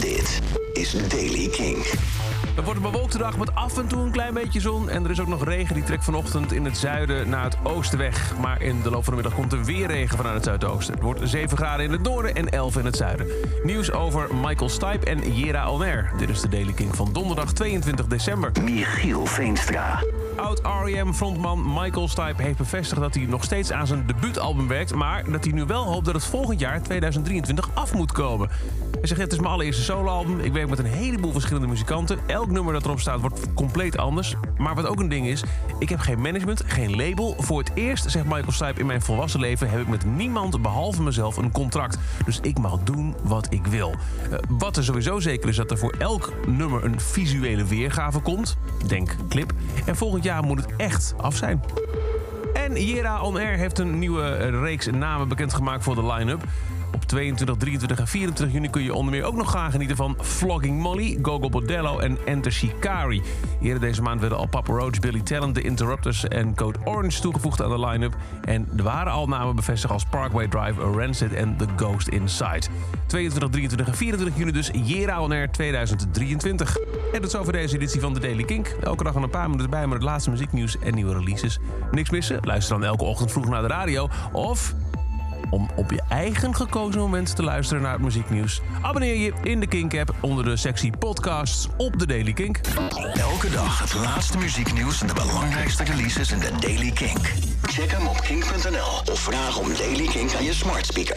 Dit is Daily King. Het wordt een bewolkte dag met af en toe een klein beetje zon. En er is ook nog regen die trekt vanochtend in het zuiden naar het oosten weg. Maar in de loop van de middag komt er weer regen vanuit het zuidoosten. Het wordt 7 graden in het noorden en 11 in het zuiden. Nieuws over Michael Stipe en Jera Alner. Dit is de Daily King van donderdag 22 december. Michiel Veenstra. Oud-R.E.M.-frontman Michael Stipe heeft bevestigd dat hij nog steeds aan zijn debuutalbum werkt... maar dat hij nu wel hoopt dat het volgend jaar, 2023, af moet komen. Hij zegt, het is mijn allereerste soloalbum. Ik werk met een heleboel verschillende muzikanten. Elk nummer dat erop staat wordt compleet anders. Maar wat ook een ding is, ik heb geen management, geen label. Voor het eerst, zegt Michael Stipe, in mijn volwassen leven... heb ik met niemand behalve mezelf een contract. Dus ik mag doen wat ik wil. Uh, wat er sowieso zeker is, dat er voor elk nummer een visuele weergave komt. Denk clip. En volgend jaar moet het echt af zijn. En Jera On Air heeft een nieuwe reeks namen bekendgemaakt voor de line-up. Op 22, 23 en 24 juni kun je onder meer ook nog gaan genieten van Flogging Molly, Gogo Bordello en Enter Shikari. Eerder deze maand werden al Papa Roach, Billy Talent, The Interrupters en Code Orange toegevoegd aan de line-up. En er waren al namen bevestigd als Parkway Drive, Rancid en The Ghost Inside. 22, 23 en 24 juni dus Jera On Air 2023. En dat is over deze editie van The Daily Kink. Elke dag een paar minuten bij met het laatste muzieknieuws en nieuwe releases. Niks missen? Luister dan elke ochtend vroeg naar de radio of om op je eigen gekozen moment te luisteren naar het muzieknieuws. Abonneer je in de Kink-app onder de sectie podcasts op de Daily Kink. Elke dag het laatste muzieknieuws en de belangrijkste releases in de Daily Kink. Check hem op kink.nl of vraag om Daily Kink aan je smart speaker.